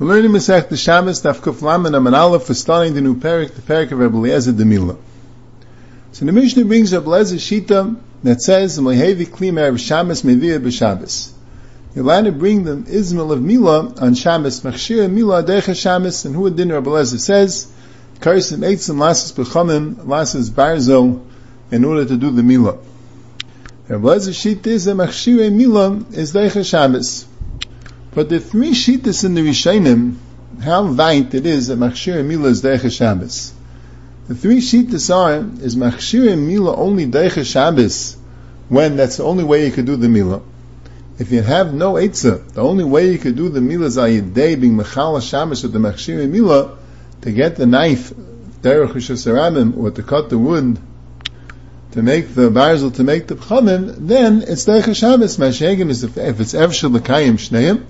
We're learning Masech the Shabbos, Daf Kuf Lamed Aman Aleph, for starting the new parak, the parak of Rebbe Eliezer de Mila. So the Mishnah brings Rebbe Eliezer Shita that says, Mlehevi Kli Me'er Shabbos Meviyah B'Shabbos. You're allowed to bring the Ismail of Mila on Shabbos, Machshir Mila Adecha Shabbos, and who would dinner Rebbe says, Karsim Eitzim Lasses B'Chamim, Lasses Barzo, in order to do the Mila. Rebbe Eliezer Shita is that Machshir Mila is Decha Shabbos. But the three shittas in the Rishonim, how vait it is that Machshir Mila is Deicha Shabbos. The three shittas are, is Machshir Mila only Deicha Shabbos, when that's the only way you could do the Mila. If you have no Eitzah, the only way you could do the Mila is Ayidei, being Mechala Shabbos with the Machshir Mila, to get the knife, Derech or to cut the wood, to make the barzel, to make the pchamim, then it's Deicha Shabbos. Mashegim is if, if it's Evshel L'kayim Shneim,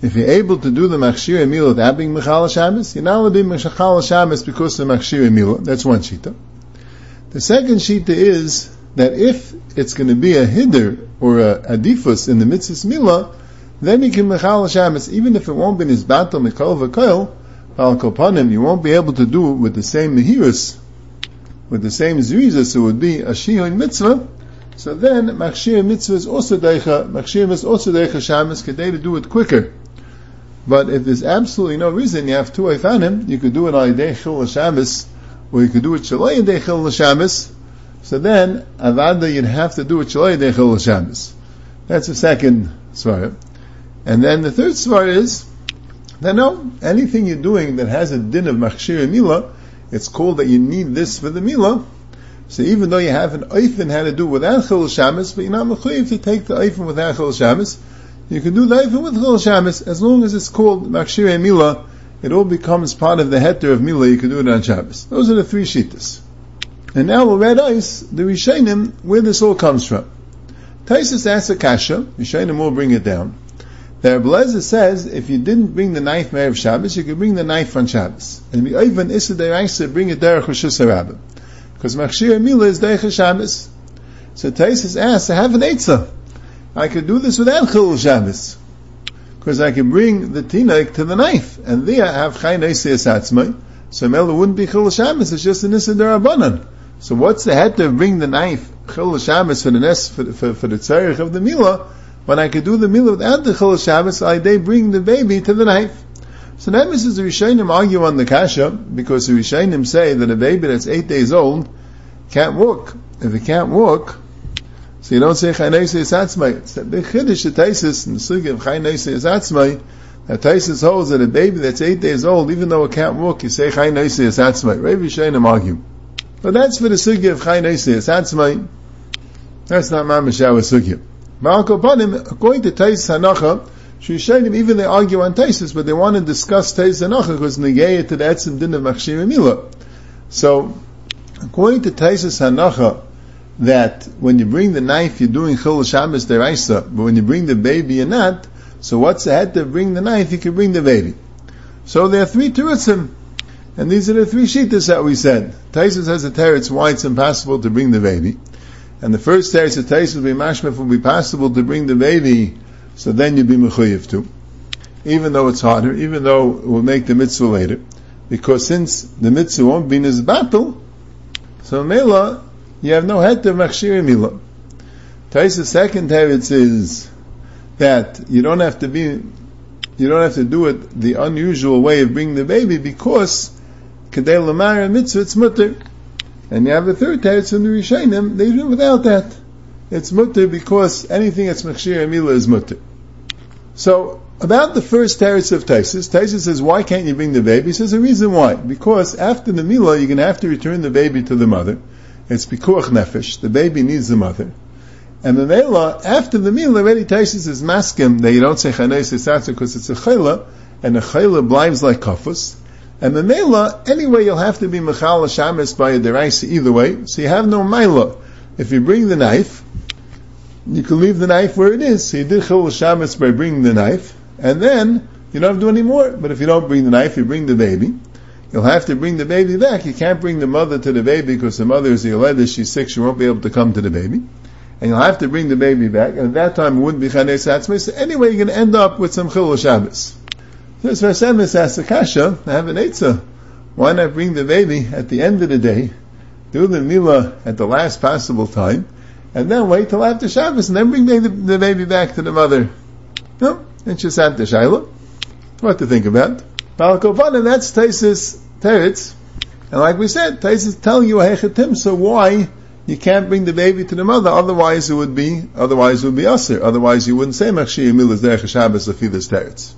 if you're able to do the machshir emila without being mechal Shabbos, you're not allowed to be mechal Shabbos because of the machshir emila. That's one shita. The second shita is that if it's going to be a hider or a adifus in the mitzvah mila, then you can mechal Shabbos, even if it won't be in his battle mikol v'koil, al kopanim, you won't be able to do it with the same mehirus, with the same zrizas, it would be a shihon mitzvah, so then, machshir mitzvah is also deicha, machshir is also deicha shabbos, kedei to do it quicker. But if there's absolutely no reason, you have two Eifanim, you could do it on Yidei Chil Shabbos, or you could do it Shalai Yidei Chil Shabbos, so then, Avada, you'd have to do it Shalai Yidei Chil Shabbos. That's the second svara. And then the third svara is, that no, anything you're doing that has a din of Machshir Mila, it's called that you need this for the Mila, so even though you have an Eifin had to do without Chil Shabbos, but you're not mechuyev to take the Eifin without Chil Shabbos, you can do the Eifin with Chil Shabbos, as long as it's called Makshirei Mila, it all becomes part of the heter of Mila, you can do it on Shabbos. Those are the three Shitas. And now we'll read ice, the Rishonim, where this all comes from. Taisus asks a kasha, Rishonim will bring it down. The Rebbe says, if you didn't bring the knife of Shabbos, you could bring the knife on Shabbos. And the Oivan Issa bring it Derech Rosh. Because Machshir Mila is Derech Shabbos. So Taisus asks, I have an Eitzah. I could do this without Chil Shabbos. Because I can bring the Tinak to the knife, and there I have Chay Neisias Atzmai. So Mela wouldn't be Chil Shabbos, it's just an Issa Darabanan. So what's the head to bring the knife, Chil Shabbos, for the nest, for, for, for the tzarech of the Mila, when I could do the Mila without the Chil Shabbos, I they bring the baby to the knife. So that means the Rishonim argue on the Kasha, because the Rishonim say that a baby that's eight days old can't walk. If it can't walk, so you don't say Chaynese Yisatzmai. It's a big chiddush to Taisis, in the sugi of Chaynese Yisatzmai, that Taisis holds that a baby that's eight days old, even though it can't walk, you say Chaynese Yisatzmai. Rav Yishayim argue. But that's for the sugi of Chaynese Yisatzmai. That's not Mamash our sugi. Malko Panim, according to Taisis Hanacha, Shishayim, even they argue on Taisis, but they want to discuss Taisis Hanacha because negayah to the Etzim Din of Machshir Mila. So, according to Taisis Hanacha, that when you bring the knife, you're doing chil shabbos deraisa, but when you bring the baby, you're not. So what's the head to bring the knife? You can bring the baby. So there are three terutzim, and these are the three shittas that we said. Taisus has a teretz why it's impossible to bring the baby, and the first teretz of Taisus will be mashmef will be possible to bring the baby, so then you'd be mechuyev too, even though it's harder, even though it will make the mitzvah later, because since the mitzvah won't be in his battle, so Mela you have no head to machshir mila. Taisa's second teretz is that you don't have to be, you don't have to do it the unusual way of bringing the baby because kadei lamar mitzvah it's mutter. And you have a third teretz from the Rishonim, they do without that. It's mutter because anything that's machshir mila is mutter. So about the first teretz of Taisus, Taisus says, why can't you bring the baby? He says a reason why. Because after the mila, you're going to have to return the baby to the mother. It's pikuach nefesh. The baby needs the mother. And the Mela, after the meal, already Taisus is maskim that you don't say chanes esatzer because it's a chayla, and a chayla blinds like kafus. And the Mela, anyway, you'll have to be mechal shamis by a deraisa either way, so you have no mila. If you bring the knife, you can leave the knife where it is. So you did chil shamis by bringing the knife, and then you don't have to do any more. But if you don't bring the knife, you bring the baby. You'll have to bring the baby back. You can't bring the mother to the baby because the mother is the she's sick, she won't be able to come to the baby. And you'll have to bring the baby back, and at that time it wouldn't be Chanes Atzmai, so anyway you're going to end up with some Chil Shabbos. So Sfas Emes asks Akasha, I have an Eitzah. Why not bring the baby at the end of the day, do the Mila at the last possible time, and then wait till after Shabbos, and then bring the, the baby back to the mother? No, it's just after Shiloh. What to think about. Balakovanim, that's Taisis Teretz. And like we said, Taisis tell you Hechetim, so why you can't bring the baby to the mother, otherwise it would be, otherwise it would be Aser. Otherwise you wouldn't say Machshir Mil is Derech Shabbos Afidas Teretz.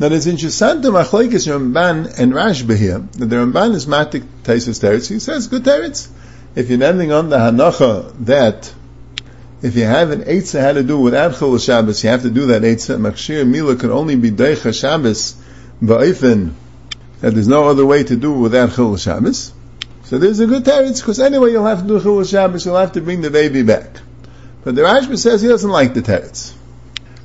Now there's interesting to Machlekes Ramban and Rashba here, that the Ramban is Matik Taisus Teretz. He says, good Teretz. If you're ending on the Hanacha that if you have an Eitzah had to do without Chol Shabbos, you have to do that Eitzah. Machshir Mila could only be Deicha Shabbos Ba'ifin, that there's no other way to do without Chol Shabbos. So there's a good teretz, because anyway you'll have to do Chil Shabbos, you'll have to bring the baby back. But the Rashba says he doesn't like the teretz.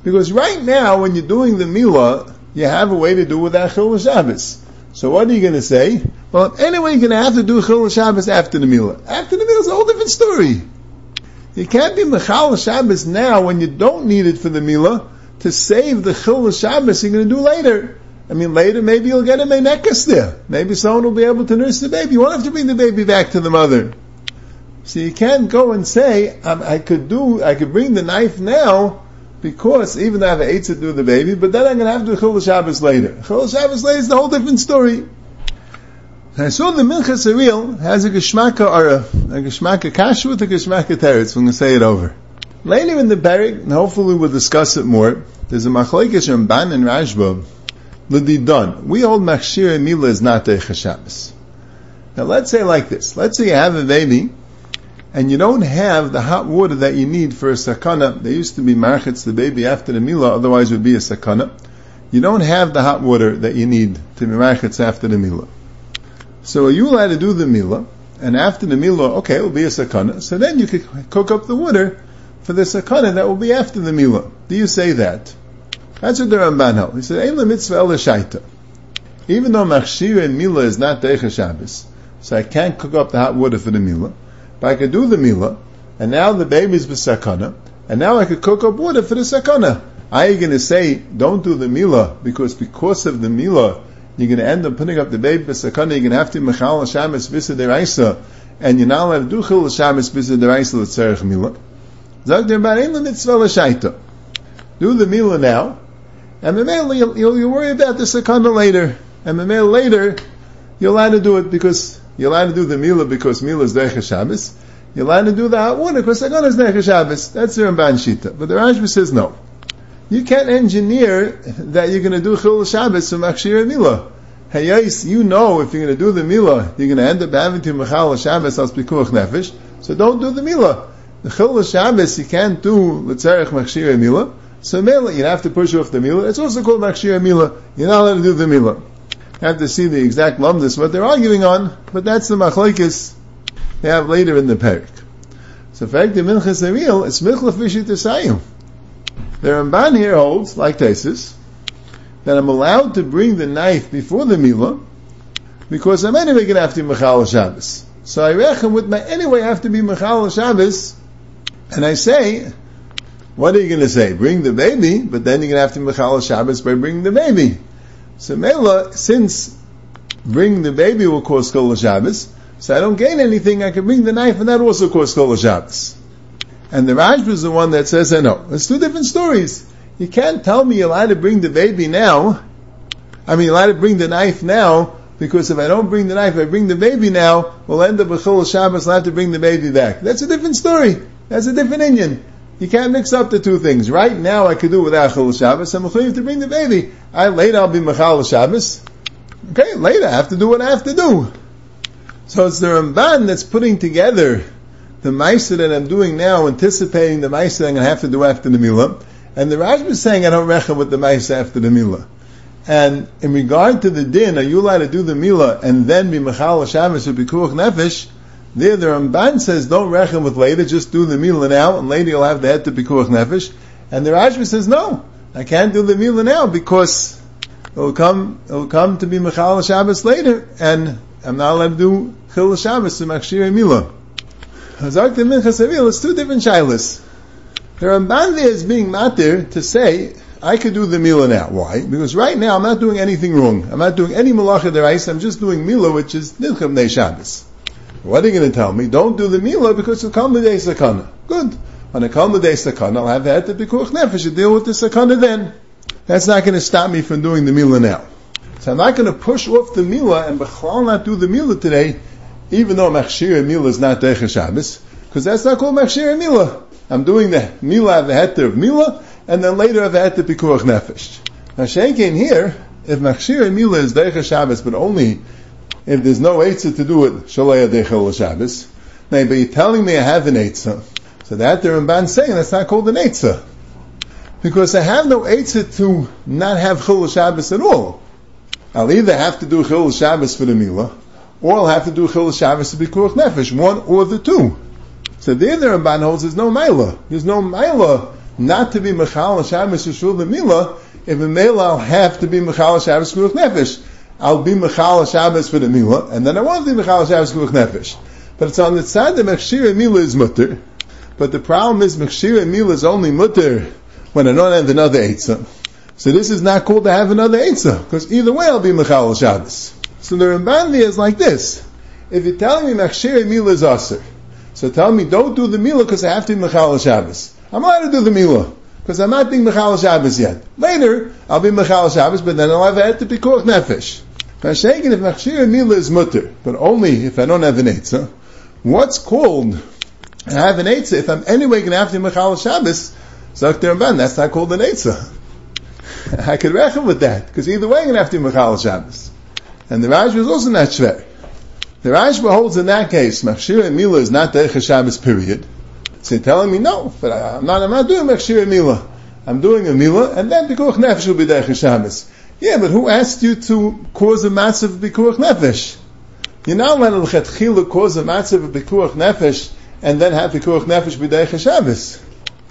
Because right now, when you're doing the Milah, you have a way to do without Chil Shabbos. So what are you going to say? Well, anyway, you're going to have to do Chil Shabbos after the Milah. After the Milah is a whole different story. You can't be Mechal Shabbos now when you don't need it for the Milah to save the Chil Shabbos you're going to do later. I mean, later maybe you'll get a menekas there. Maybe someone will be able to nurse the baby. You won't have to bring the baby back to the mother. So you can't go and say, um, I could do, I could bring the knife now, because even though I have an to do the baby, but then I'm going to have to do Chol Shabbos later. Chol Shabbos later is a whole different story. I saw the Minchas Ariel has a Geshmaka or a, a Geshmaka Kasha with a Geshmaka Teretz. I'm going to say it over. Later in the Barak, and hopefully we'll discuss it more, there's a Machlekes Ramban and Rashba L'didon. We hold machshir mila is not a Shabbos. Now let's say like this. Let's say you have a baby, and you don't have the hot water that you need for a sakana. There used to be marchets the baby after the mila, otherwise it would be a sakana. You don't have the hot water that you need to be marchets after the mila. So you allowed to do the mila? And after the mila, okay, it will be a sakana. So then you could cook up the water for the sakana that will be after the mila. Do you say that? That's what the Ramban held. He said, Ein mitzvah. Even though machshir and mila is not deicha Shabbos, so I can't cook up the hot water for the mila, but I could do the mila, and now the baby's sakana, and now I could cook up water for the sakana. Are you going to say, don't do the mila, because because of the mila, you're going to end up putting up the baby sakana, you're going to have to mechal Shabbos visa deraisa, and you're not allowed to do chil Shabbos visa deraisa l'tzerech mila. Zog der bar ein mitzvah. Do the mila now, and Mamela, you'll, you'll, worry about the sakana later. And Mamela later, you're allowed to do it because, you're allowed to do the Mila because Mila is Derech Shabbos. You're allowed to do the hot because sakana is Derech Shabbos. That's the Ramban Shita. But the Rashba says no. You can't engineer that you're going to do Chil Shabbos from Akshir Mila. Hey, yes, you know if you're going to do the Mila, you're going to end up having to Mechal Shabbos as Pikuach Nefesh. So don't do the Mila. The Chil Shabbos you can't do L'tzerech Machshir Mila. So Mila, you have to push off the Mila. It's also called Makshir Mila. You're not allowed to do the Mila. You have to see the exact lumdus, what they're arguing on, but that's the machlekes they have later in the parak. So in fact, the Minchas Ariel, it's Michla Fishit Tesayim. The Ramban here holds, like Tesis, that I'm allowed to bring the knife before the Mila, because I'm anyway going to have to be Mechal Shabbos. So I reckon with my anyway I have to be Mechal Shabbos, and I say, what are you going to say? Bring the baby, but then you're going to have to Mechal Shabbos by bringing the baby. So Mela, since bring the baby will cause Kol Shabbos, so I don't gain anything, I can bring the knife and that also cause Kol Shabbos. And the Rashba is the one that says, I know. It's two different stories. You can't tell me you're allowed to bring the baby now. I mean, you're allowed to bring the knife now, because if I don't bring the knife, I bring the baby now, we'll end up with Chol Shabbos, I'll have to bring the baby back. That's a different story. That's a different Indian. You can't mix up the two things. Right now, I could do without Chol Shabbos. I'm going to bring the baby. I later I'll be Mechal Shabbos. Okay, later I have to do what I have to do. So it's the Ramban that's putting together the Maisa that I'm doing now, anticipating the Maisa that I'm going to have to do after the Milah. And the Rashba is saying I don't reckon with the Maisa after the Milah. And in regard to the din, are you allowed to do the Milah and then be Mechal Shabbos or Bikuach Nefesh? There, the Ramban says, don't reckon with later, just do the Mila now, and later you'll have the head to Pikuach Nefesh. And the Rashba says, no, I can't do the Mila now because it'll come, it'll come to be Mechal Shabbos later, and I'm not allowed to do Chil Shabbos to Machshir Mila. Hazak the Minchas it's two different shilas. The Ramban there is being matir to say, I could do the Mila now. Why? Because right now I'm not doing anything wrong. I'm not doing any Malacha Derais, I'm just doing Mila, which is Nilcham Nei Shabbos. What are you going to tell me? Don't do the Mila because come the day Sakana. Good. It comes the day Sakana, I'll have that to be Kuch Nefesh to deal with the Sakana then. That's not going to stop me from doing the Mila now. So I'm not going to push off the Mila and Bechlal not do the Mila today, even though Machshir Mila is not Deicha Shabbos, because that's not called Machshir Mila. I'm doing the Mila, of the heter of Mila, and then later I've had Pikuach Nefesh. Now Shenkin here, if Machshir Mila is Deicha Shabbos, but only if there's no Eitzah to do it, Shalaya Deicha Shabbos, now, but you're telling me I have an Eitzah, so that the Ramban saying that's not called an Eitzah. Because I have no Eitzah to not have Chil Shabbos at all. I'll either have to do Chil Shabbos for the Mila, or I'll have to do Chil Shabbos to be Kuach Nefesh, one or the two. So there the Ramban holds there's no Mila. There's no Mila not to be Mechal Shabbos Yishul the Mila, if a Mela I'll have to be Mechal Shabbos Kuach Nefesh. I'll be Mechal Shabbos for the Mila, and then I won't be Mechal Shabbos Kuach Nefesh. But it's on the side that Mechshir Mila is mutter. But the problem is Mechshir Mila is only mutter when I don't have another Eitzah. So this is not cool to have another Eitzah, because either way I'll be Mechal Shabbos. So the Ramban is like this. If you're telling me Mechshir Mila is Aser, so tell me don't do the Mila because I have to be Mechal Shabbos. I'm allowed to do the Mila because I'm not being Mechal Shabbos yet. Later, I'll be Mechal Shabbos, but then I'll have to be Koch Nefesh. Mashakin, if Machshir Mila is mutter, but only if I don't have an Eitzah, what's called I have an Eitzah, if I'm anyway going to have to Mechal Shabbos, Zakter Ban, that's not called an Eitzah. I could reckon with that, because either way I'm going to have to Mechal Shabbos. And the Rashba is also not shver. The Rashba holds in that case, Machshir Mila is not Deicha Shabbos, period. So you're telling me no, but I, am not, I'm not doing Machshir Mila. I'm doing a Mila, and then Pikuach Nefesh will be Deicha Shabbos. Yeah, but who asked you to cause a massive Pikuach Nefesh? You're not allowed to cause a massive Pikuach Nefesh and then have Pikuach Nefesh B'Deicha Shabbos.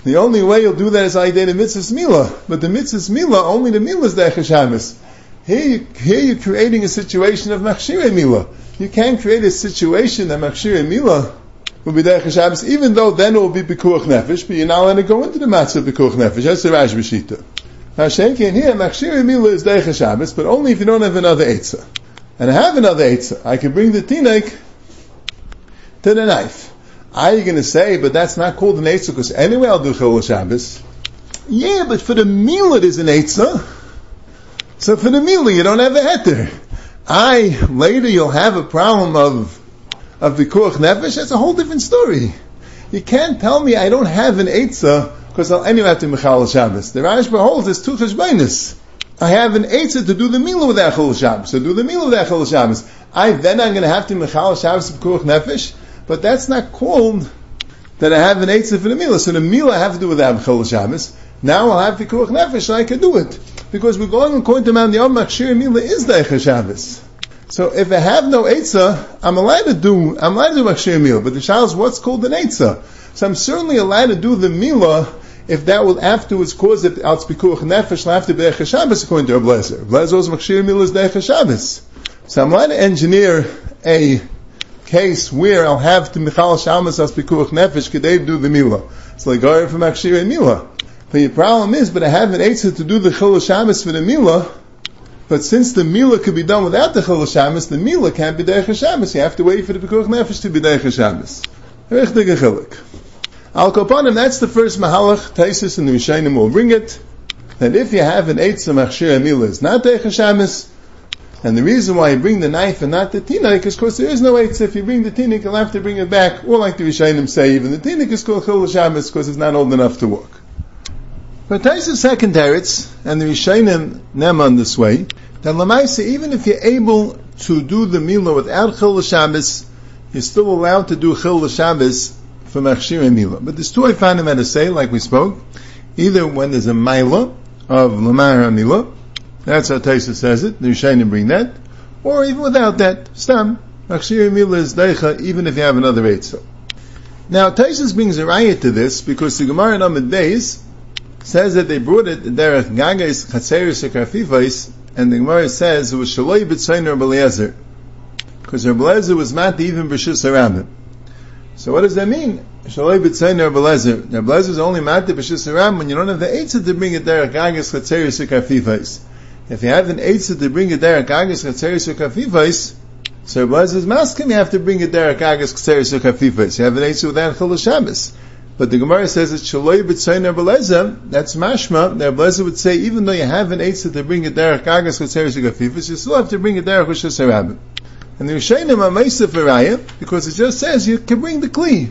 The only way you'll do that is I did a mitzvah mila, but the mitzvah mila only the mila is deicha Shabbos. Here, you, here you're creating a situation of machshire mila. You can't create a situation that machshire mila will be deicha Shabbos, even though then it will be pikuach nefesh, but you're not allowed to go into the matzah pikuach nefesh. That's the Rashi. Now Shenkin here, machshire mila is deicha Shabbos, but only if you don't have another eitzah. And I have another eitzah. I can bring the tinek to the knife. Are you going to say, but that's not called an Eitzah because anyway I'll do Chol Shabbos? Yeah, but for the meal it is an Eitzah. So for the meal you don't have a heter. I, later you'll have a problem of, of the Kuach Nefesh, that's a whole different story. You can't tell me I don't have an Eitzah because I'll anyway have to Michal Shabbos. The Rashba holds it's two cheshbainis. I have an Eitzah to do the meal with Echel Shabbos, so do the meal with Echel Shabbos. I then I'm going to have to Michal Shabbos of Kuach Nefesh but that's not called that I have an Eitzah for the Mila. So the Mila I have to do with Abchel Shabbos. Now I'll have the Kuach Nefesh and I can do it. Because we're going according to Mount Yom Machshir Mila is Deicha Shabbos. So if I have no Eitzah, I'm allowed to do, I'm allowed to do Machshir Mila. But the is what's called an Eitzah. So I'm certainly allowed to do the Mila if that will afterwards cause it out Pikuach Nefesh will have to be Deicha Shabbos according to Ablezer. Ablezer's Machshir Mila is Deicha Shabbos. So I'm allowed to engineer a case where I'll have to Michal Shamas as Pikuach Nefesh Kedei do the Mila. It's like going from machshir and Mila. The problem is, but I have an Eitzah to do the Chil Shamas for the Mila, but since the Mila could be done without the Chil Shamas, the Mila can't be Deich Shamas. You have to wait for the Pikuach Nefesh to be Deich Shamas. Richtig Chilik. Al Kopanim, that's the first Mahalach, Taisis and the Rishayim will bring it, that if you have an Eitzah Machshir Mila is not Deich Shamas, and the reason why you bring the knife and not the tinik is because there is no eitzah. If you bring the tinik, you'll have to bring it back. Or like the Rishayim say, even the tinik is called chil Shabbos because it's not old enough to walk. But Taisa second teretz, and the Rishayim nem on this way, that Lamaisa, even if you're able to do the Mila without chil Shabbos, you're still allowed to do chil Shabbos for Machshir and Mila. But there's two I found him at a say, like we spoke, either when there's a Mila of Lamar Mila, that's how Taisa says it. The Rishayim bring that. Or even without that, Stam. Machshir Mila is Deicha, even if you have another Eitzah. Now, Taisa brings a riot to this, because the Gemara in Amid Beis says that they brought it, Derech Gagais Chatzeris Sekrafifais, and the Gemara says it was Shaloi B'tzayin Rabbi Eliezer. Because Rabbi Eliezer was not even B'shus around him. So what does that mean? Shaloi b'tzayin Nerbelezer. Nerbelezer is only matter b'shis haram when you don't have the eitzah to bring it there, gagas chatzeris ukafifais. If you have an eitzah to bring it there, gagas chatzeris ukafifais, so Nerbelezer is masking, you have to bring it there, gagas chatzeris ukafifais. You have an eitzah without chol Shabbos. But the Gemara says it's shaloi b'tzayin Nerbelezer, that's mashma, Nerbelezer would say, even though you have an eitzah to bring it there, gagas chatzeris ukafifais, you still have to bring it there, b'shis haram. And the Rishayim are Meisa Faraya, because it just says you can bring the Kli.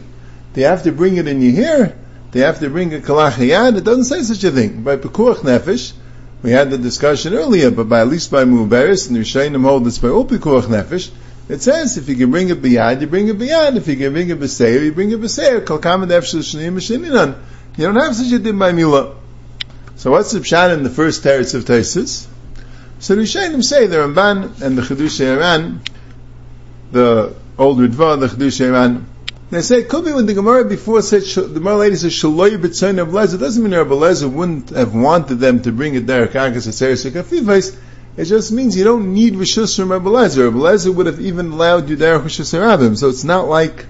They have to bring it in your hair, they have to bring a Kalachayad, it doesn't say such a thing. By Pekuach Nefesh, we had the discussion earlier, but by at least by Mubaris, and the Rishayim hold this by Upikuach Nefesh, it says if you can bring it biyad, you bring it biyad. If you can bring it b'seir, you bring it b'seir. Kol kamad m'shininan. You don't have such a din by mila. So what's the pshat in the first teretz of Taisis? So the Rishayim say the Ramban and the Chedush Aran the old Ritva, the Chedush Iran. They say it could be when the Gemara before said the Gemara lady says Shaloy b'tzayin of It doesn't mean Rabbi Lezer wouldn't have wanted them to bring it there. It just means you don't need rishus from Rabbi Lezer. Rabbi Lezer would have even allowed you there rishus harabim. So it's not like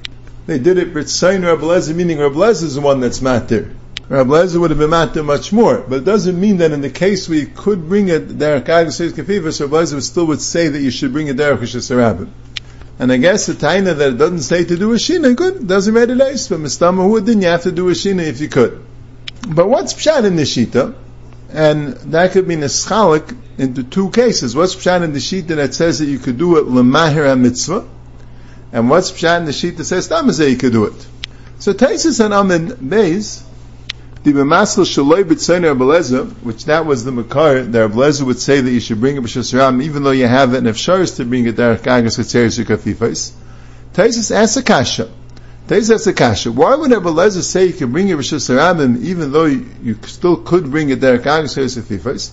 they did it b'tzayin Rabbi Lezer, meaning Rabbi Lezer is the one that's matter. Rabbi Lezer would have been matter much more. But it doesn't mean that in the case we could bring it there, Rabbi Lezer still would say that you should bring it there rishus harabim. And I guess the taina that it doesn't say to do a shina, good, doesn't matter nice, but mistama who didn't you have to do a shina if you could. But what's pshat in the shita? And that could be neschalik into two cases. What's pshat in the shita that says that you could do it lemahir mitzvah? And what's pshat in the shita that says tamazeh you could do it? So Taisus and Amin Beis the B'masel Shaloi B'tzayin Rebelezer, which that was the Makar, that Rebelezer would say that you should bring a B'shas Ram, even though you have it, and if to bring it there, Kagas Ketzeres Yukafifais. Taisus asks a kasha. Taisus asks a kasha. Why would Rebelezer say you can bring a B'shas Ram, even though you, still could bring it there, Kagas Ketzeres Yukafifais?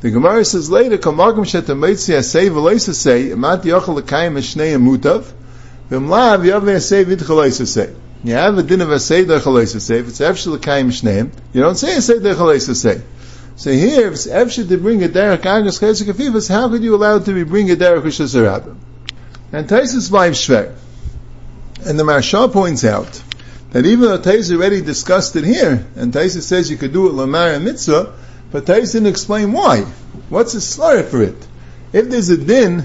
The Gemara says later, Kamagam Shetamitzi Asay V'leisa say, Amat Yochel L'kayim Eshnei Amutav, V'mlav Yavne Asay V'dchalaisa say. You have a din of a seder. If it's efshel kaim shneim, you don't say a seder chaleisa say. So here, if it's efshel to bring a derech chayes kafivas, how could you allow it to be bring a derech rishas And Taisus Vayv Shver. And the Maharsha points out that even though Taisus already discussed it here, and Taisus says you could do it lamar and mitzvah, but Taisus didn't explain why. What's the story for it? If there's a din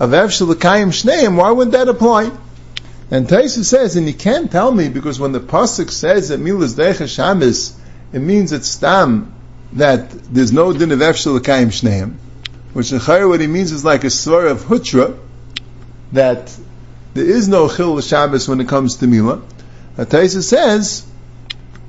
of efshel kaim shneim, why wouldn't that apply? And Taisa says, and you can't tell me because when the pasuk says that milas decha shamis, it means it's stam that there's no din of efshel l'kayim shneim, which in Chayr what he means is like a svar of hutra that there is no chil Shabbos when it comes to mila. Taisa says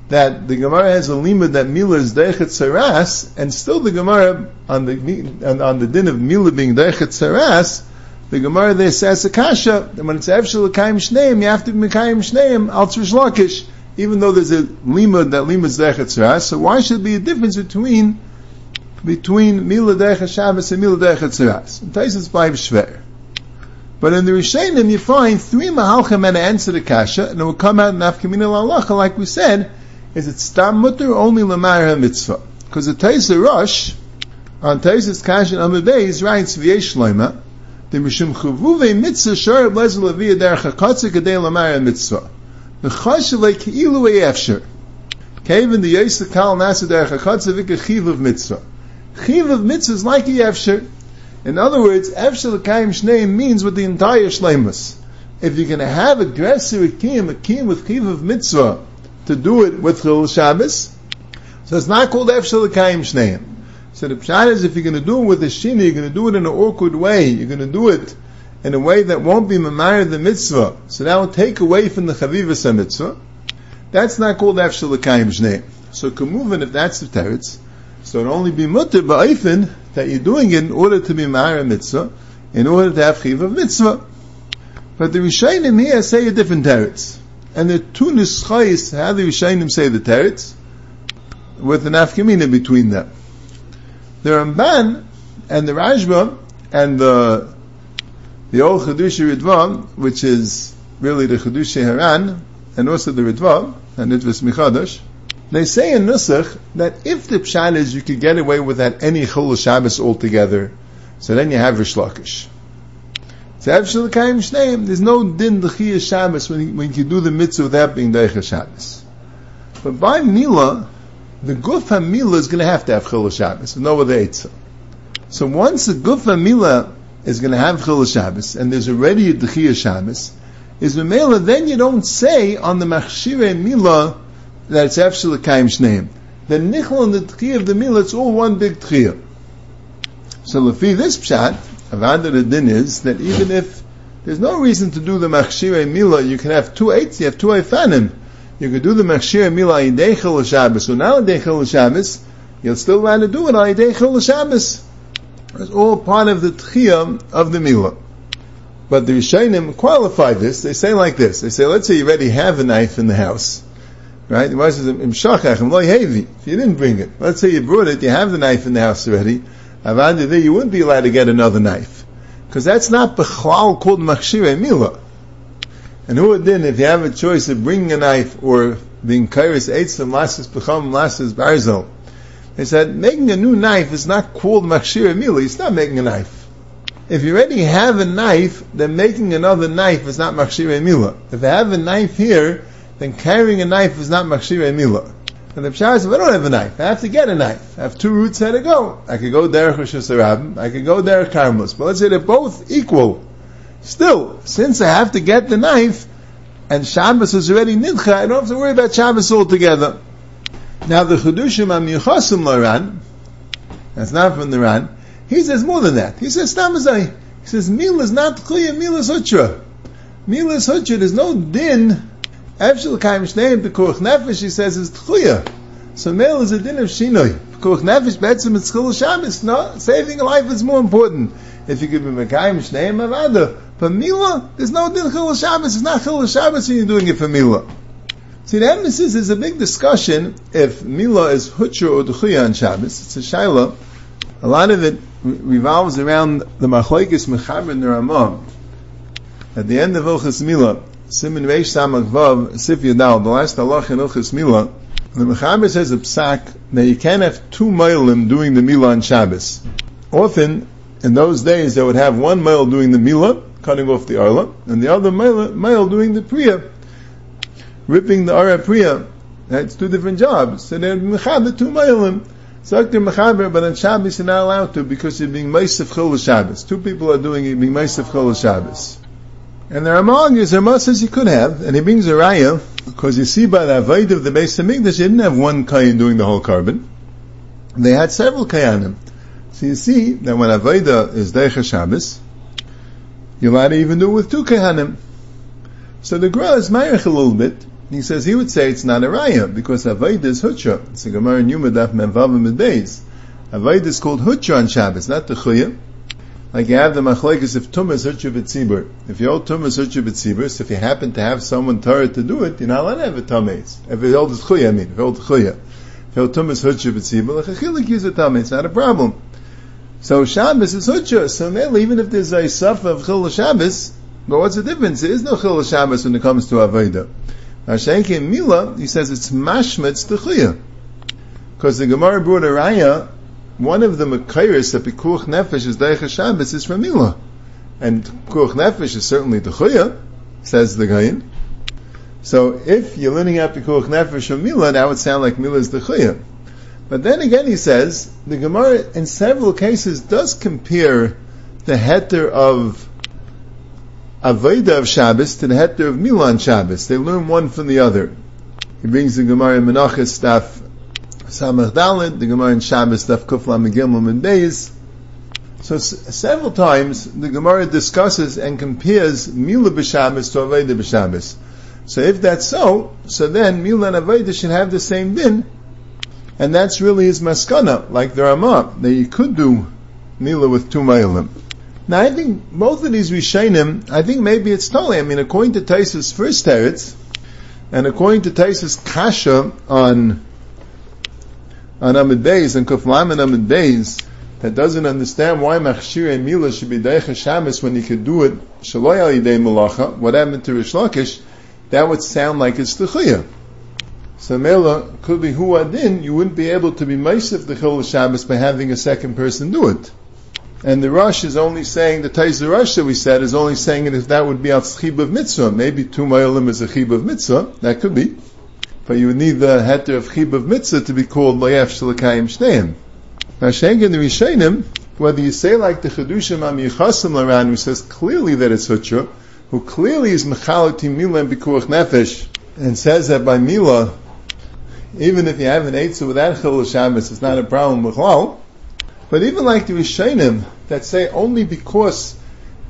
that the Gemara has a limit that mila is deichet saras, and still the Gemara on the on the din of mila being deichet saras the Gemara there says a kasha that when it's Evshel L'Kaim Shneim, you have to be Mekayim Shneim, Al Lakish, even though there's a limud that limud Zechet So why should there be a difference between between Mila Dechet Shabbos and Mila Tzeras? And Taisus by Shver. But in the Rishonim you find three Mahalchim and answer the kasha, and it will come out in Afkamina Lalacha, like we said, is it Stam Mutter only Lamar Mitzvah? Because the Taisa Rosh, on Taisus Kasha and Amabez writes V'yesh Shloima, the mishum chuvuve mitzvah shor blezel levi derech chashle keilu efsher. Kevin the yesa kal nasa derech hakatze vika chiv of mitzvah. Chiv of mitzvah is like a efsher. In other words, efsher l'kayim shneim means with the entire shleimus. If you're going to have a dresser, a kiyim, a kiyim with chiv of mitzvah, to do it with chil Shabbos, so it's not called efsher l'kayim shneim. So the pshat is if you're going to do it with a shini, you're going to do it in an awkward way. You're going to do it in a way that won't be mamar the mitzvah. So that will take away from the chavivas mitzvah. That's not called afshel l'kayim shnei. So kumuvin, if that's the teretz, so it'll only be mutter ba'ifin that you're doing it in order to be mamar mitzvah, in order to have chiv of mitzvah. But the Rishayim here say a different teretz. And the two nischayis, how the Rishayim say the teretz, with an afkamina between them the Ramban and the Rashba and the the old Chedushi Ritva, which is really the Chedushi Haran, and also the Ritva, and it was Michadash, they say in Nusach that if the Pshat is you could get away without any Chol Shabbos altogether, so then you have Rish Lakish. So L'Kayim Shneim, there's no din D'chiyah Shabbos when you, when you do the mitzvah without being Deicha Shabbos. But by Mila, the Guf HaMila is going to have to have Chil Shabbos, no other Eitzah. So once the Guf HaMila is going to have Chil Shabbos, and there's already a D'chiyah Shabbos, is the Mela, then you don't say on the Machshire Mila that it's Efshel L'Kayim Shneim. The Nichel and the D'chiyah of the Mila, it's all one big D'chiyah. So Lefi this Pshat, Avada the din is that even if there's no reason to do the Machshire Mila, you can have two eights, you have two Eifanim. You could do the Machshire Mila Yidei Shabbos, so now Yidei Shabbos, you'll still want to do it on Yidei Shabbos. It's all part of the Tchiyah of the Mila. But the Rishonim qualify this, they say like this, they say, let's say you already have a knife in the house. Right? If you didn't bring it, let's say you brought it, you have the knife in the house already, Avada there, you wouldn't be allowed to get another knife. Because that's not Bechlal called Machshire Mila. And who would then, if you have a choice of bringing a knife or being Kairis Eitzim Lasses Becham Lasses Barzel, they said, making a new knife is not called Machshire Mila, it's not making a knife. If you already have a knife, then making another knife is not Machshire Mila. If I have a knife here, then carrying a knife is not Machshire Mila. And the Pshah is, I don't have a knife, I have to get a knife. I have two routes how to go. I could go Derech Rosh I could go Derech Karmos. But let's say they're both equal. Still, since I have to get the knife, and Shabbos is already Nidcha, I don't have to worry about Shabbos altogether. Now the Chedushim Am Yuchasim Loran, that's not from the Ran, he says more than that. He says, Stamazai, he says, Mil is not clear, Mil is Hutra. Mil is Hutra, there's no din Efshel kaim shneim b'kuach nefesh, he says, is tchuya. So male is a din of shinoi. B'kuach nefesh, betzim it's Shabbos. No, saving a life is more important. If you give him a kaim shneim avada. But mila, there's no din chil Shabbos. It's not chil Shabbos when you're doing it for mila. See, the emphasis is a big discussion if mila is hutra or tchuya on Shabbos. It's a shaila. A lot of it revolves around the machlekes mechaber and the Ramah. At the end of Ilchas Mila, Simin Reish Samach Vav, Sif Yadal, the last halach in Ilchis Mila, the Mechaber says a psak that you can't have two mailim doing the Mila on Shabbos. Often, in those days, they would have one mail doing the Mila, cutting off the Arla, and the other mail doing the Priya, ripping the Ara Priya. That's two different jobs. So they're Mechaber, two mailim. Zaktir Mechaber, but on Shabbos you're not allowed to because you're being Meisef Chol Shabbos. Two people are doing it, being Meisef Chol Shabbos. And the Ramah argues, Ramah says he could have, and he brings a raya, because you see by the Avoid of the Beis Hamikdash, they didn't have one Kayan doing the whole carbon. They had several Kayanim. So you see that when Avoida is Deicha Shabbos, you're even do it with two Kayanim. So the Gra is Mayach a little bit. He says he would say it's not a raya, because Avoida is Hutra. It's a Gemara Yuma Daf Menvav Medeis. Avoida is called Hutra on Shabbos, not the Chuyah. Like you have the machlekes if tumas hurtju b'tzibur. If you hold tumas hurtju b'tzibur, so if you happen to have someone Torah to do it, you're not allowed to have a tumas. If you hold chuya, I mean, if you hold chuya. If you hold tumas hurtju b'tzibur, like a chilik use a tumas, it's not a problem. So Shabbos is hurtju, so even if there's a suffer of chil Shabbos, but what's the difference? There is no chil Shabbos when it comes to Avodah. Now Shenki Mila, he says it's mashmitz the chuya. Because the Gemara brought a raya one of the Makairis that Pikuach Nefesh is Deich Shabbos is from Mila. And Pikuach Nefesh is certainly the Chuya, says the Gayin. So if you're learning out Pikuach Nefesh from Mila, that would sound like Mila is the Chuya. But then again he says, the Gemara in several cases does compare the heter of Aveda of Shabbos to the heter of Milan Shabbos. They learn one from the other. He brings the Gemara in Menachas staff Samach Dalit, the Gemara in Shabbos, Daf Kufla Megilmum and Beis. So s- several times the Gemara discusses and compares Mila b'Shabbos to Aveda b'Shabbos. So if that's so, so then Mila and Aveda should have the same din, and that's really his maskana, like the Ramah, that you could do Mila with two Mailim. Now I think both of these Rishainim, I think maybe it's totally, I mean according to Taisus first teretz, and according to Taisus Kasha on on Amid Beis and Kuflam and Amid Beis that doesn't understand why Machshir and Mila should be Deicha Shabbos when he could do it Shaloi Yidei Malacha, what happened to Rish Lakish, that would sound like it's Techiyah. So Mela could be Huadin, you wouldn't be able to be Meisif the Chol Shabbos by having a second person do it. And the Rush is only saying, the Taiz Rush that we said is only saying it if that would be al chib of mitzvah. Maybe two ma'ilim is a chib of mitzvah. That could be. But you would need the heter of chib of mitzvah to be called layaf shalakayim shneim. Now, Shengen the Rishonim, whether you say like the Chedushim Am Yichasim Laran, who says clearly that it's Hutra, who clearly is Mechalati Mila and Nefesh, and says that by Mila, even if you have an Eitzah without Chil Shabbos, it's not a problem with all. But even like the Rishonim, that say only because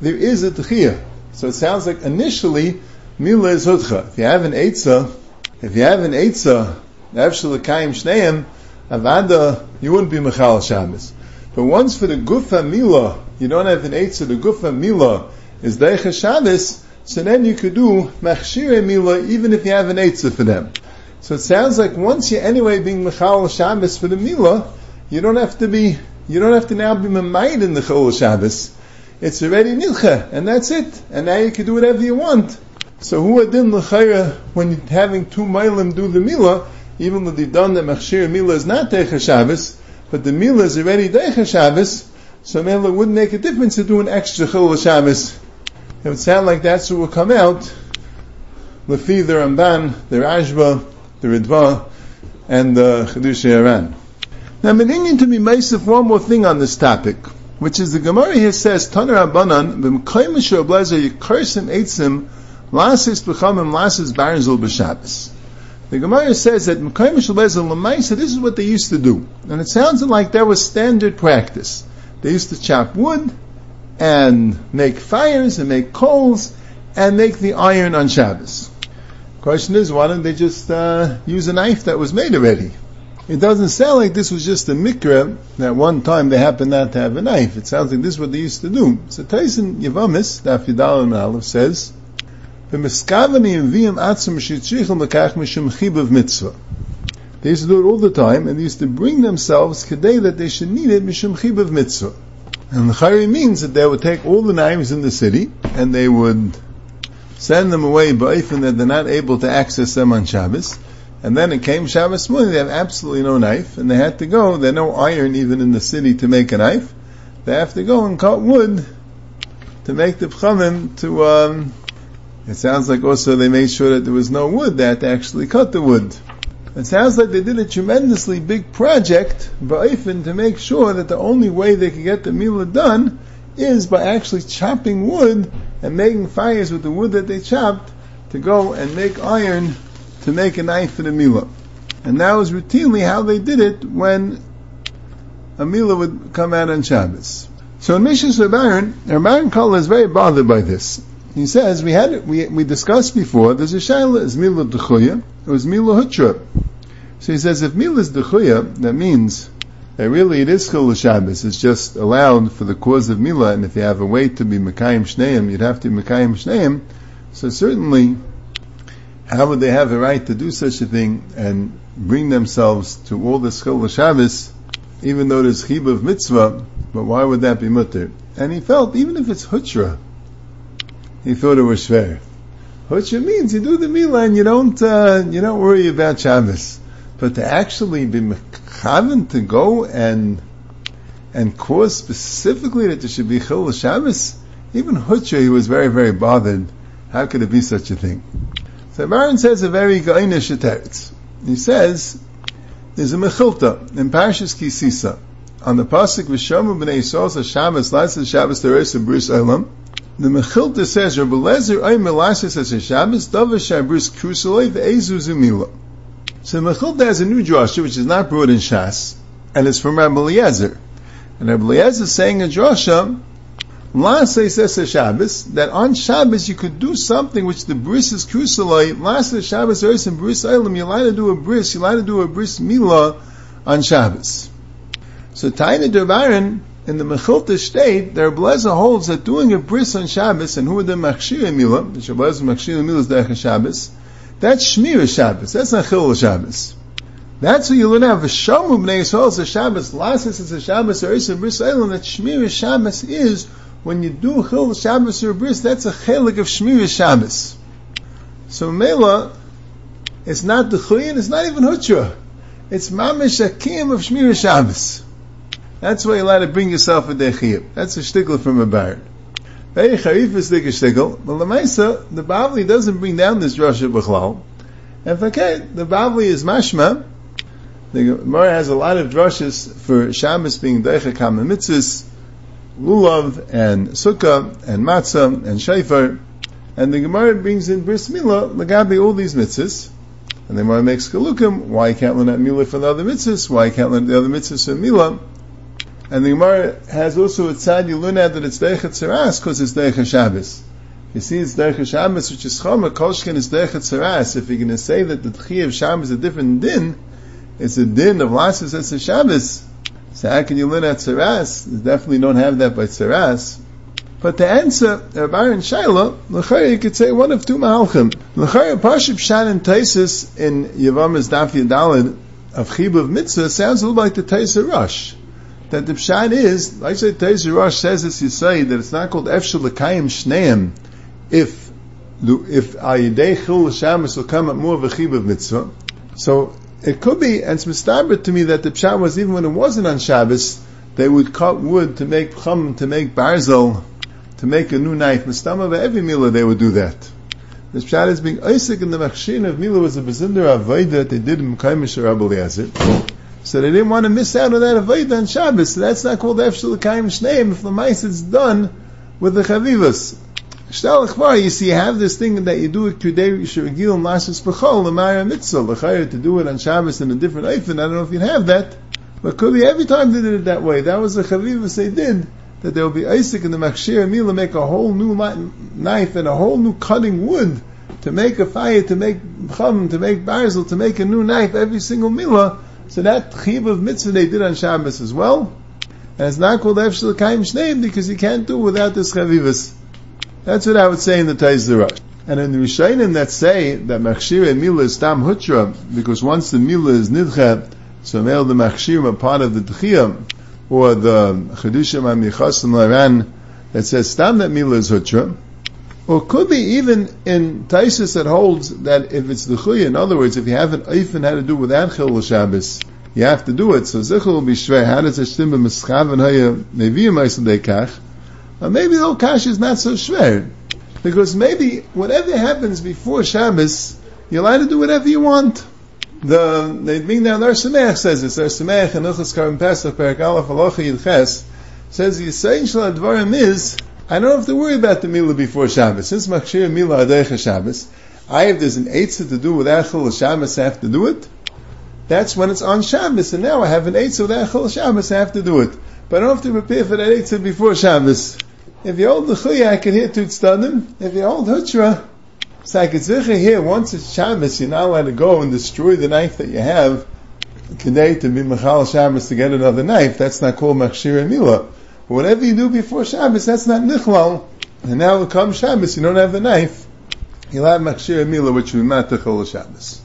there is a Tchiyah. So it sounds like initially, Mila is Hutcha. If you have an Eitzah, if you have an Eitzah, Evshalakayim Shneim, Avada, you wouldn't be Mechal Shabbos. But once for the Gufa Mila, you don't have an Eitzah, the Gufa Mila is Deicha Shabbos, so then you could do Machshire Mila even if you have an Eitzah for them. So it sounds like once you're anyway being Mechal Shabbos for the Mila, you don't have to be, you don't have to now be Mamayid in the Chol Shabbos. It's already Nilcha, and that's it. And now you can do whatever you want. So who adin l'chayra when you're having two mailim do the Mila, even though they've done that Machshir Mila is not Teicha Shabbos, but the Mila is already Teicha Shabbos, so Mila wouldn't make a difference to do an extra Chil Shabbos. It would sound like that's what will come out, Lefi the Ramban, the Rashba, the Ritva, and the Chedush Iran. Now, I'm to be Maisif one more thing on this topic, which is the Gemara here says, Taner Abanan, B'mkayim Shur Blazer Yikarsim Eitzim, Lasis B'chamim Lasis Barzil B'Shabbos. The Gemara says that this is what they used to do. And it sounds like that was standard practice. They used to chop wood and make fires and make coals and make the iron on Shabbos. Question is, why don't they just uh, use a knife that was made already? It doesn't sound like this was just a mikra that one time they happened not to have a knife. It sounds like this is what they used to do. So Tyson Yavamis, Daf Yidal and says, they used to do it all the time, and they used to bring themselves today that they should need it mishum chibav mitzvah. And the chari means that they would take all the knives in the city, and they would send them away ba'ifin that they're not able to access them on Shabbos. And then it came Shabbos morning, they have absolutely no knife, and they had to go, there's no iron even in the city to make a knife. They have to go and cut wood to make the pchamim to, um, it sounds like also they made sure that there was no wood. They had to actually cut the wood. It sounds like they did a tremendously big project, Ba'ifin, to make sure that the only way they could get the Mila done is by actually chopping wood and making fires with the wood that they chopped to go and make iron to make a knife for the Mila. And that was routinely how they did it when a Mila would come out on Shabbos. So in Mishnah Rabbaran, Rabbaran Kala is very bothered by this. He says we had we we discussed before. There's a shaila is mila dechuya. It was mila hutra. So he says if mila is dechuya, that means really it is chil Shabbos. It's just allowed for the cause of mila, and if you have a way to be mekayim shneim, you'd have to be mekayim shneim. So certainly, how would they have a right to do such a thing and bring themselves to all the chil Shabbos, even though there's chib of mitzvah? But why would that be mutter? And he felt even if it's hutra he thought it was fair. Which means you do the Mila and you don't, uh, you don't worry about Shabbos. But to actually be mechaven to go and, and cause specifically that there should be Chil Shabbos, even Hutcha, he was very, very bothered. How could it be such a thing? So Baron says a very gainish teretz. He says, there's a mechilta in Parashas Kisisa on the pasuk v'shomu b'nei Yisrael Shabbos last Shabbos rest of Bris Olam. The Mechilta says, Rabbi Lezer as a Shabbos, Dava Shabbos Krusaloi Ve'ezu Zumila. So the Mechilta has a new drasha, which is not brought in Shas, and it's from Rabbi Eliezer. And Rabbi Eliezer is saying a drasha, Last says Shabbos, that on Shabbos you could do something which the bris is crucially, last Shabbos earth and bris Eilim, you're allowed to do a bris, you're allowed to do a bris Mila on Shabbos. So Taina Devarin, in the Mechilta state, the Rebbe holds that doing a bris on Shabbos, and who are the Machshir Mila, the Shabbos Machshir Mila is Derech Shabbos, that's Shmir Shabbos, that's not Chil Shabbos. That's what you learn out. V'shamu b'nei Yisrael is a Shabbos, Lasis is a Shabbos, or Isa Bris Eilim, that Shmir Shabbos is, when you do Chil Shabbos or Bris, that's a chelik of Shmir Shabbos. So Mela, it's not the Chuyin, it's not even Hutra. It's Mamish Akim of Shmir Shabbos. That's why you're allowed to bring yourself a dechiyah. That's a shtickle from a baron. Very charif is the shtickle, but Lamaisa, the Bavli doesn't bring down this Rosh B'chlal. And okay, the Bavli is mashma. The Gemara has a lot of drushes for Shabbos being Deicha Kama Mitzvahs, Lulav, and Sukkah, and Matzah, and Shofar. And the Gemara brings in Bris Milah, Lagabi, all these mitzvahs. And the Gemara makes Kalukim, why can't learn that Milah for the other mitzvahs, why can't learn the other mitzvahs for Milah. And the Gemara has also a tzad you learn out that it's Deichet Saras because it's Deichet Shabbos. You see, it's Deichet Shabbos, which is Choma, Kolshkin is Deichet Saras. If you're going to say that the Tchi of Shabbos is a different din, it's a din of Lassus as a Shabbos. So how can you learn out Saras? You definitely don't have that by Saras. But to answer Baron Shaila, L'chayr you could say one of two Mahalchim. L'chayr Pashib Shan and Taisis in Yavama's Daf Yadalid of Chib of Mitzvah sounds a little like the Taisa Rush that the pshat is, like I said, Teizer Rosh says this, you say that it's not called Efshel L'kayim Shneim, if, if Ayidei Chil Shabbos will come at more of a chib mitzvah. So, it could be, and it's mistaber to me that the pshat was even when it wasn't on Shabbos, they would cut wood to make chum, to make barzel, to make a new knife. Mistama every milah they would do that. This pshat is being Isaac in the machshin of milah was a bezinder avodah that they did in Eliezer. So they didn't want to miss out on that Avodah on Shabbos. So that's not called Efshel Kaim Shneim if the mice is done with the Chavivas. Shtel Achvar, you see, you have this thing that you do it Kudei Shirgil and Lashis the Mara Mitzvah, the L'chayr, to do it on Shabbos in a different Eifin. I don't know if you'd have that. But could be every time they did it that way. That was the Chavivas they did. That there will be Isaac and the Machshir Mila make a whole new knife and a whole new cutting wood to make a fire, to make chum, to make barzel, to make a new knife every single milah so that chiv of mitzvah they did on Shabbos as well. And it's not called Efshel Kaim Shneim because you can't do without this chavivas. That's what I would say in the Taiz And in the Rishayim that say that Machshir and Mila is Tam Hutra, because once the Mila is Nidcha, so male the Machshir are part of the Tchiyah, or the Chedushim HaMichas and Laran that says Tam that Mila is Hutra, or could be even in Taisus that holds that if it's the Chuy, in other words, if you haven't even had to do without Chil Shabbos, you have to do it. So Zichel will be shvei. How does stim b'mischav and haya neviyim eisel dekach? Maybe the kash is not so shver. Because maybe whatever happens before Shabbos, you're allowed to do whatever you want. The, they bring down Sameach says this. Sameach and Ilchas Karim Pesach, Perak Aleph, Alocha Yidches, says Yisayin Shal Advarim is, I don't have to worry about the Mila before Shabbos. Since Machshir Mila Adeicha Shabbos, I have there's an Eitzah to do with Achel Shabbos, I have to do it. That's when it's on Shabbos, and now I have an Eitzah with Achel Shabbos, I have to do it. But I don't have to prepare for that Eitzah before Shabbos. If you hold the Chuya, I can hear Tutstadim. If you hold Hutra, like it's here, once it's Shabbos, you're not allowed to go and destroy the knife that you have today to be Machal Shabbos to get another knife. That's not called Machshir Mila. But whatever you do before Shabbos, that's not Nichlal. And now it comes Shabbos, you don't have the knife. You'll have Machshir Mila, which will be Matachol Shabbos.